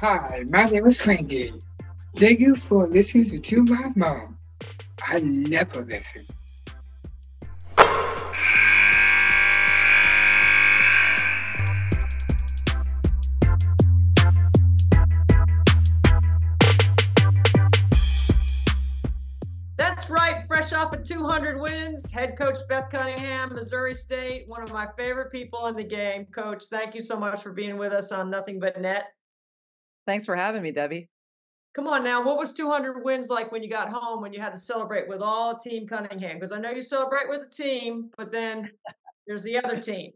Hi, my name is Frankie. Thank you for listening to my mom. I never listen. That's right. Fresh off of 200 wins, head coach Beth Cunningham, Missouri State, one of my favorite people in the game. Coach, thank you so much for being with us on Nothing But Net. Thanks for having me, Debbie. Come on now, what was 200 wins like when you got home when you had to celebrate with all Team Cunningham? Because I know you celebrate with the team, but then there's the other team.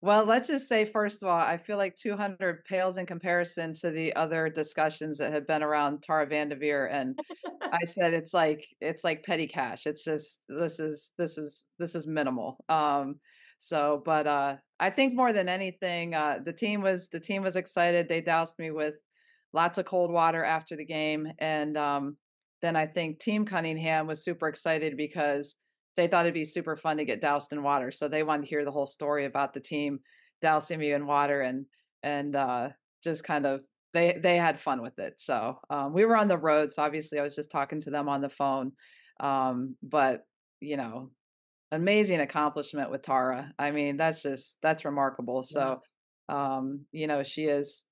Well, let's just say, first of all, I feel like 200 pales in comparison to the other discussions that have been around Tara VanDerveer. And I said it's like it's like petty cash. It's just this is this is this is minimal. Um, so, but uh, I think more than anything, uh, the team was the team was excited. They doused me with lots of cold water after the game, and um, then I think Team Cunningham was super excited because they thought it'd be super fun to get doused in water. So they wanted to hear the whole story about the team dousing me in water and and uh, just kind of they they had fun with it. So um, we were on the road, so obviously I was just talking to them on the phone. Um, but you know, amazing accomplishment with Tara. I mean, that's just that's remarkable. So um, you know, she is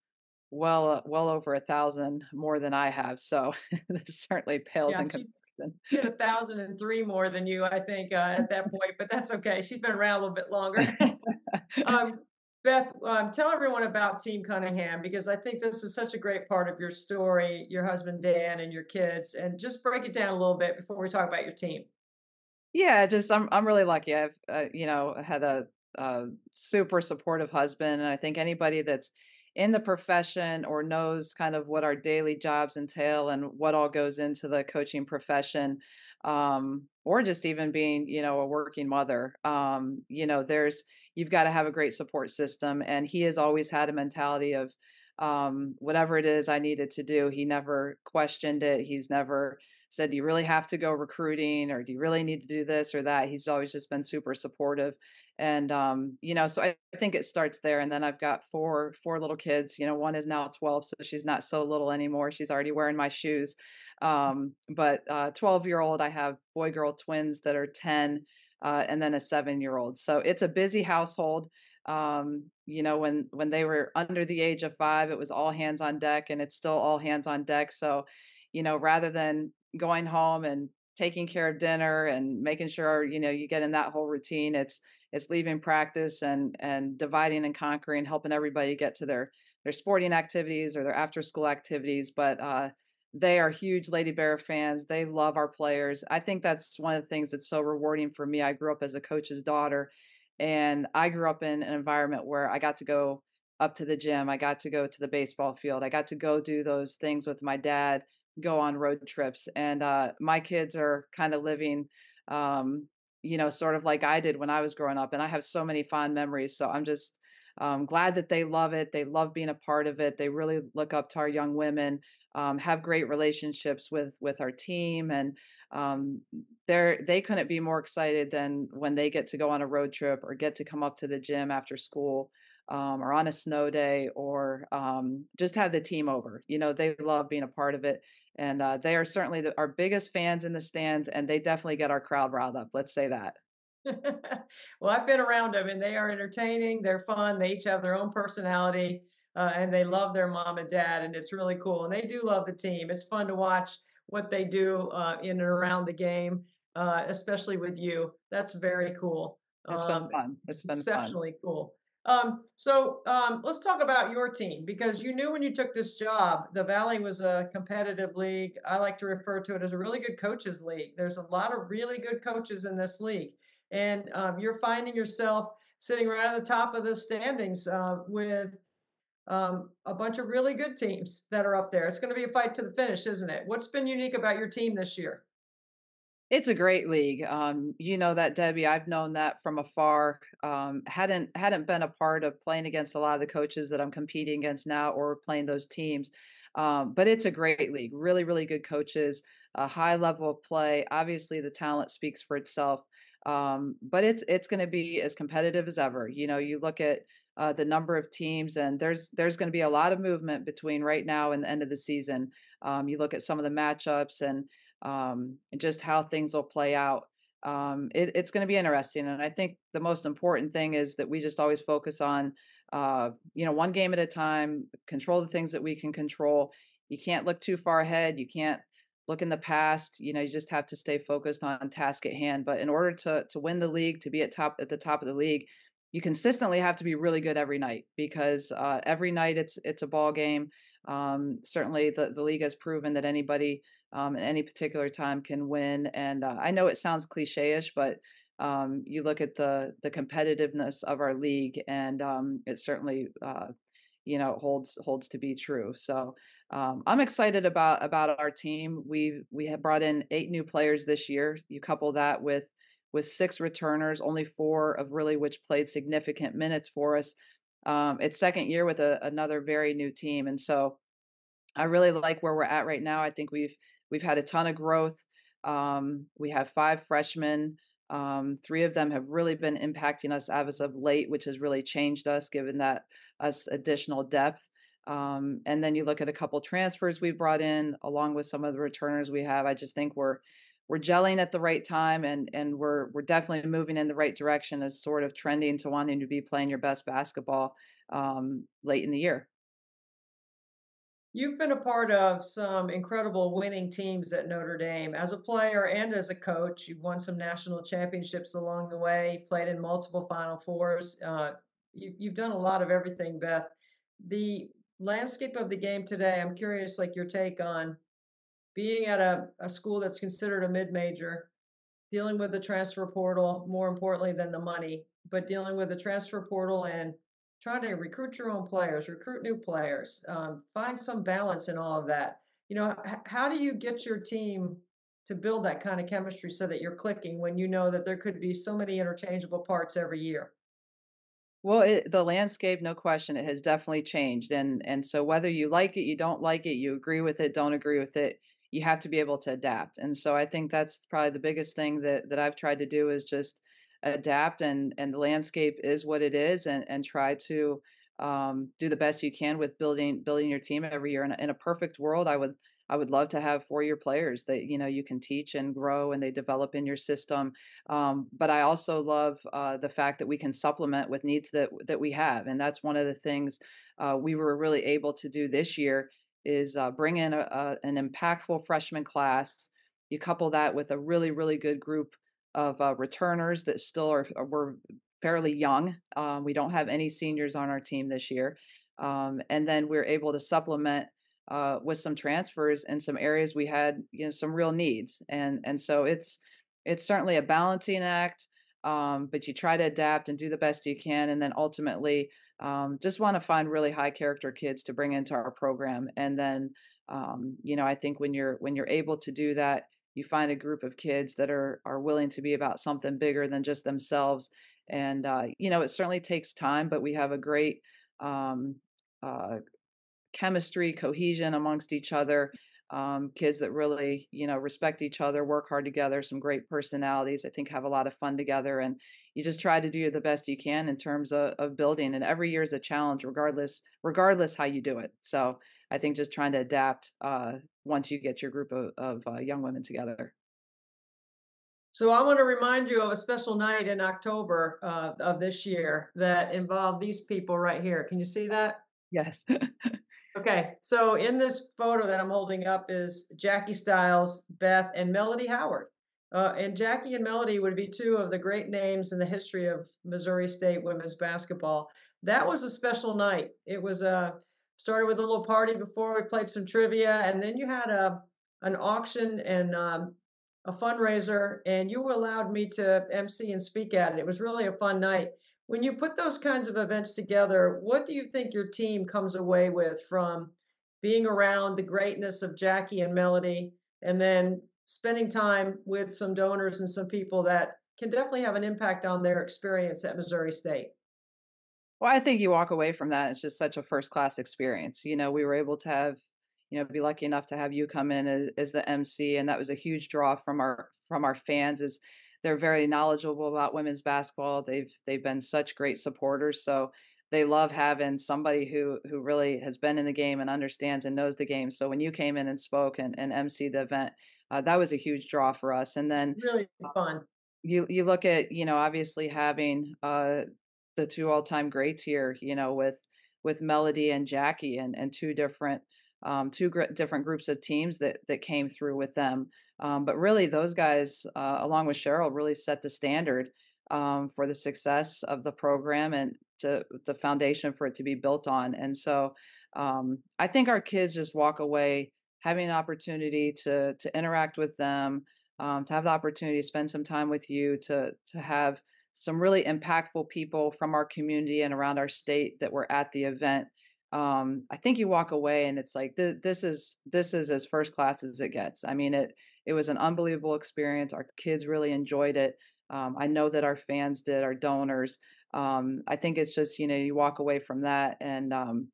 well well over a thousand more than I have. So this certainly pales Yeah, in comparison. she had a thousand and three more than you, I think, uh, at that point, but that's okay. She's been around a little bit longer. um, Beth, um, tell everyone about Team Cunningham because I think this is such a great part of your story, your husband Dan and your kids, and just break it down a little bit before we talk about your team. Yeah, just I'm I'm really lucky. I've uh, you know had a, a super supportive husband, and I think anybody that's in the profession or knows kind of what our daily jobs entail and what all goes into the coaching profession, um, or just even being you know a working mother, um, you know, there's you've got to have a great support system, and he has always had a mentality of um, whatever it is I needed to do. He never questioned it. He's never said, "Do you really have to go recruiting, or do you really need to do this or that?" He's always just been super supportive, and um, you know, so I think it starts there. And then I've got four four little kids. You know, one is now 12, so she's not so little anymore. She's already wearing my shoes. Um, but uh, 12 year old, I have boy girl twins that are 10, uh, and then a seven year old. So it's a busy household. Um, you know, when when they were under the age of five, it was all hands on deck, and it's still all hands on deck. So you know, rather than going home and taking care of dinner and making sure you know you get in that whole routine it's it's leaving practice and and dividing and conquering helping everybody get to their their sporting activities or their after school activities but uh they are huge lady bear fans they love our players i think that's one of the things that's so rewarding for me i grew up as a coach's daughter and i grew up in an environment where i got to go up to the gym i got to go to the baseball field i got to go do those things with my dad go on road trips and uh my kids are kind of living um you know sort of like I did when I was growing up and I have so many fond memories so I'm just um, glad that they love it they love being a part of it they really look up to our young women um, have great relationships with with our team and um, they're they couldn't be more excited than when they get to go on a road trip or get to come up to the gym after school um, or on a snow day or um, just have the team over you know they love being a part of it and uh, they are certainly the, our biggest fans in the stands, and they definitely get our crowd riled up. Let's say that. well, I've been around them and they are entertaining. They're fun. They each have their own personality uh, and they love their mom and dad. And it's really cool. And they do love the team. It's fun to watch what they do uh, in and around the game, uh, especially with you. That's very cool. It's been Um, fun. It's it's been fun. exceptionally cool. Um, so um, let's talk about your team because you knew when you took this job, the Valley was a competitive league. I like to refer to it as a really good coaches league. There's a lot of really good coaches in this league, and um, you're finding yourself sitting right at the top of the standings uh, with um, a bunch of really good teams that are up there. It's going to be a fight to the finish, isn't it? What's been unique about your team this year? It's a great league. Um, you know that Debbie. I've known that from afar. Um, hadn't hadn't been a part of playing against a lot of the coaches that I'm competing against now, or playing those teams. Um, but it's a great league. Really, really good coaches. A high level of play. Obviously, the talent speaks for itself. Um, but it's it's going to be as competitive as ever. You know, you look at uh, the number of teams, and there's there's going to be a lot of movement between right now and the end of the season. Um, you look at some of the matchups and um, and just how things will play out. Um, it, it's going to be interesting, and I think the most important thing is that we just always focus on, uh, you know, one game at a time, control the things that we can control. You can't look too far ahead. You can't look in the past. You know, you just have to stay focused on task at hand. But in order to to win the league, to be at top at the top of the league, you consistently have to be really good every night because uh, every night it's it's a ball game. Um, certainly, the the league has proven that anybody um, at any particular time can win. And uh, I know it sounds cliche-ish, but um, you look at the the competitiveness of our league, and um, it certainly uh, you know holds holds to be true. So um, I'm excited about about our team. We we have brought in eight new players this year. You couple that with with six returners, only four of really which played significant minutes for us. Um, it's second year with a, another very new team, and so I really like where we're at right now. I think we've we've had a ton of growth. Um, we have five freshmen. Um, three of them have really been impacting us as of late, which has really changed us, given that us additional depth. Um, and then you look at a couple transfers we brought in, along with some of the returners we have. I just think we're we're gelling at the right time and and we're we're definitely moving in the right direction as sort of trending to wanting to be playing your best basketball um, late in the year. You've been a part of some incredible winning teams at Notre Dame as a player and as a coach. You've won some national championships along the way, played in multiple Final Fours. Uh, you, you've done a lot of everything, Beth. The landscape of the game today, I'm curious, like your take on being at a, a school that's considered a mid major, dealing with the transfer portal more importantly than the money, but dealing with the transfer portal and trying to recruit your own players, recruit new players, um, find some balance in all of that. You know, h- how do you get your team to build that kind of chemistry so that you're clicking when you know that there could be so many interchangeable parts every year? Well, it, the landscape, no question, it has definitely changed, and and so whether you like it, you don't like it, you agree with it, don't agree with it, you have to be able to adapt. And so I think that's probably the biggest thing that that I've tried to do is just adapt and and the landscape is what it is and and try to um, do the best you can with building building your team every year. In a, in a perfect world, I would I would love to have four year players that you know you can teach and grow and they develop in your system. Um, but I also love uh, the fact that we can supplement with needs that that we have, and that's one of the things uh, we were really able to do this year is uh, bring in a, a, an impactful freshman class. You couple that with a really, really good group of uh, returners that still are, are we're fairly young. Um, we don't have any seniors on our team this year, um, and then we're able to supplement uh, with some transfers in some areas we had you know some real needs, and and so it's it's certainly a balancing act. Um, but you try to adapt and do the best you can, and then ultimately um, just want to find really high character kids to bring into our program and then um, you know i think when you're when you're able to do that you find a group of kids that are are willing to be about something bigger than just themselves and uh, you know it certainly takes time but we have a great um, uh, chemistry cohesion amongst each other um, kids that really you know respect each other work hard together some great personalities i think have a lot of fun together and you just try to do the best you can in terms of, of building and every year is a challenge regardless regardless how you do it so i think just trying to adapt uh, once you get your group of, of uh, young women together so I want to remind you of a special night in October uh, of this year that involved these people right here. Can you see that? yes Okay, so in this photo that I'm holding up is Jackie Stiles, Beth, and Melody Howard. Uh, and Jackie and Melody would be two of the great names in the history of Missouri State women's basketball. That was a special night. It was a uh, started with a little party before we played some trivia, and then you had a an auction and um, a fundraiser, and you allowed me to MC and speak at it. It was really a fun night. When you put those kinds of events together, what do you think your team comes away with from being around the greatness of Jackie and Melody and then spending time with some donors and some people that can definitely have an impact on their experience at Missouri State? Well i think you walk away from that it's just such a first class experience you know we were able to have you know be lucky enough to have you come in as, as the mc and that was a huge draw from our from our fans Is they're very knowledgeable about women's basketball. They've they've been such great supporters. So they love having somebody who who really has been in the game and understands and knows the game. So when you came in and spoke and, and MC the event, uh, that was a huge draw for us. And then really fun. You you look at you know obviously having uh, the two all time greats here, you know with with Melody and Jackie and and two different um, two gr- different groups of teams that that came through with them. Um, but really, those guys, uh, along with Cheryl, really set the standard um, for the success of the program and to the foundation for it to be built on. And so, um, I think our kids just walk away having an opportunity to to interact with them, um, to have the opportunity to spend some time with you, to to have some really impactful people from our community and around our state that were at the event um i think you walk away and it's like th- this is this is as first class as it gets. I mean it it was an unbelievable experience. Our kids really enjoyed it. Um, i know that our fans did our donors. Um, i think it's just you know you walk away from that and um,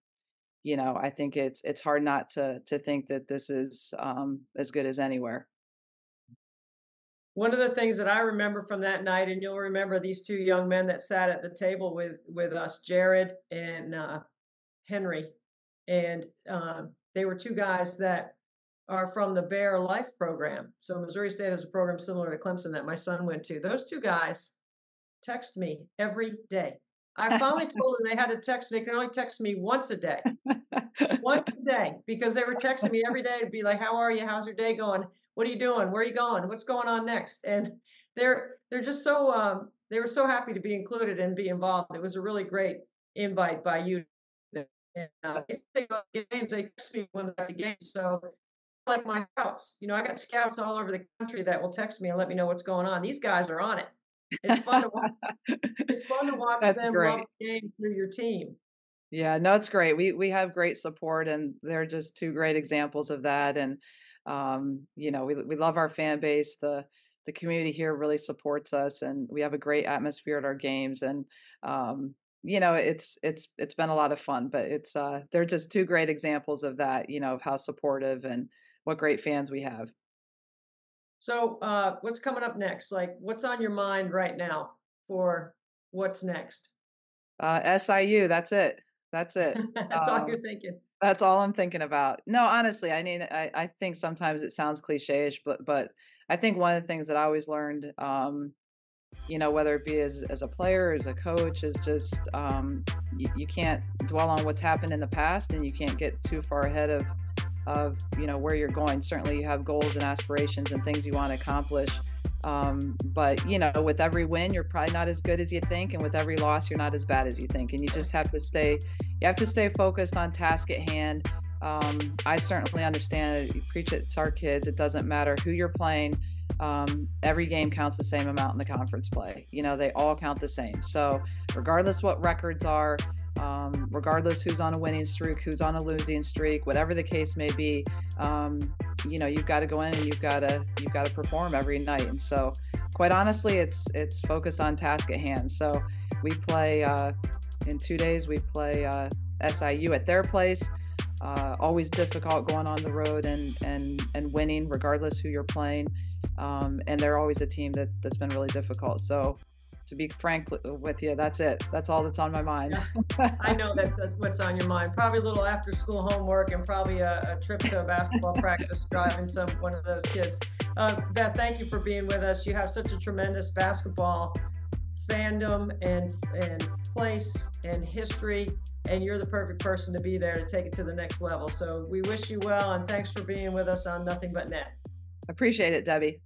you know i think it's it's hard not to to think that this is um, as good as anywhere one of the things that I remember from that night, and you'll remember these two young men that sat at the table with with us, Jared and uh, Henry, and uh, they were two guys that are from the Bear Life program. So Missouri State has a program similar to Clemson that my son went to. Those two guys text me every day. I finally told them they had to text. They can only text me once a day, once a day, because they were texting me every day to be like, "How are you? How's your day going? What are you doing? Where are you going? What's going on next?" And they're they're just so um, they were so happy to be included and be involved. It was a really great invite by you and uh, they games, they text me when they're at the game. So, like my house, you know, I got scouts all over the country that will text me and let me know what's going on. These guys are on it. It's fun to watch. it's fun to watch That's them great. love the game through your team. Yeah, no, it's great. We we have great support, and they're just two great examples of that. And um, you know, we we love our fan base. The the community here really supports us, and we have a great atmosphere at our games. And um, you know, it's it's it's been a lot of fun. But it's uh, they're just two great examples of that. You know, of how supportive and what great fans we have. So, uh, what's coming up next? Like, what's on your mind right now for what's next? Uh, SIU, that's it. That's it. That's all Um, you're thinking. That's all I'm thinking about. No, honestly, I mean, I, I think sometimes it sounds cliche-ish, but but I think one of the things that I always learned, um, you know, whether it be as as a player, as a coach, is just um, you, you can't dwell on what's happened in the past, and you can't get too far ahead of of you know where you're going. Certainly, you have goals and aspirations and things you want to accomplish. Um, but you know, with every win, you're probably not as good as you think, and with every loss, you're not as bad as you think. And you just have to stay, you have to stay focused on task at hand. Um, I certainly understand it. You preach it to our kids. It doesn't matter who you're playing. Um, every game counts the same amount in the conference play. You know, they all count the same. So, regardless what records are, um, regardless who's on a winning streak, who's on a losing streak, whatever the case may be, um, you know, you've got to go in and you've got to you've got to perform every night. And so, quite honestly, it's it's focused on task at hand. So we play uh, in two days. We play uh, SIU at their place. Uh, always difficult going on the road and and and winning, regardless who you're playing. Um, and they're always a team that's that's been really difficult. So to be frank with you, that's it. That's all that's on my mind. I know that's what's on your mind. Probably a little after school homework and probably a, a trip to a basketball practice driving some one of those kids. Uh, Beth, thank you for being with us. You have such a tremendous basketball fandom and and place and history, and you're the perfect person to be there to take it to the next level. So we wish you well, and thanks for being with us on Nothing But Net. Appreciate it, Debbie.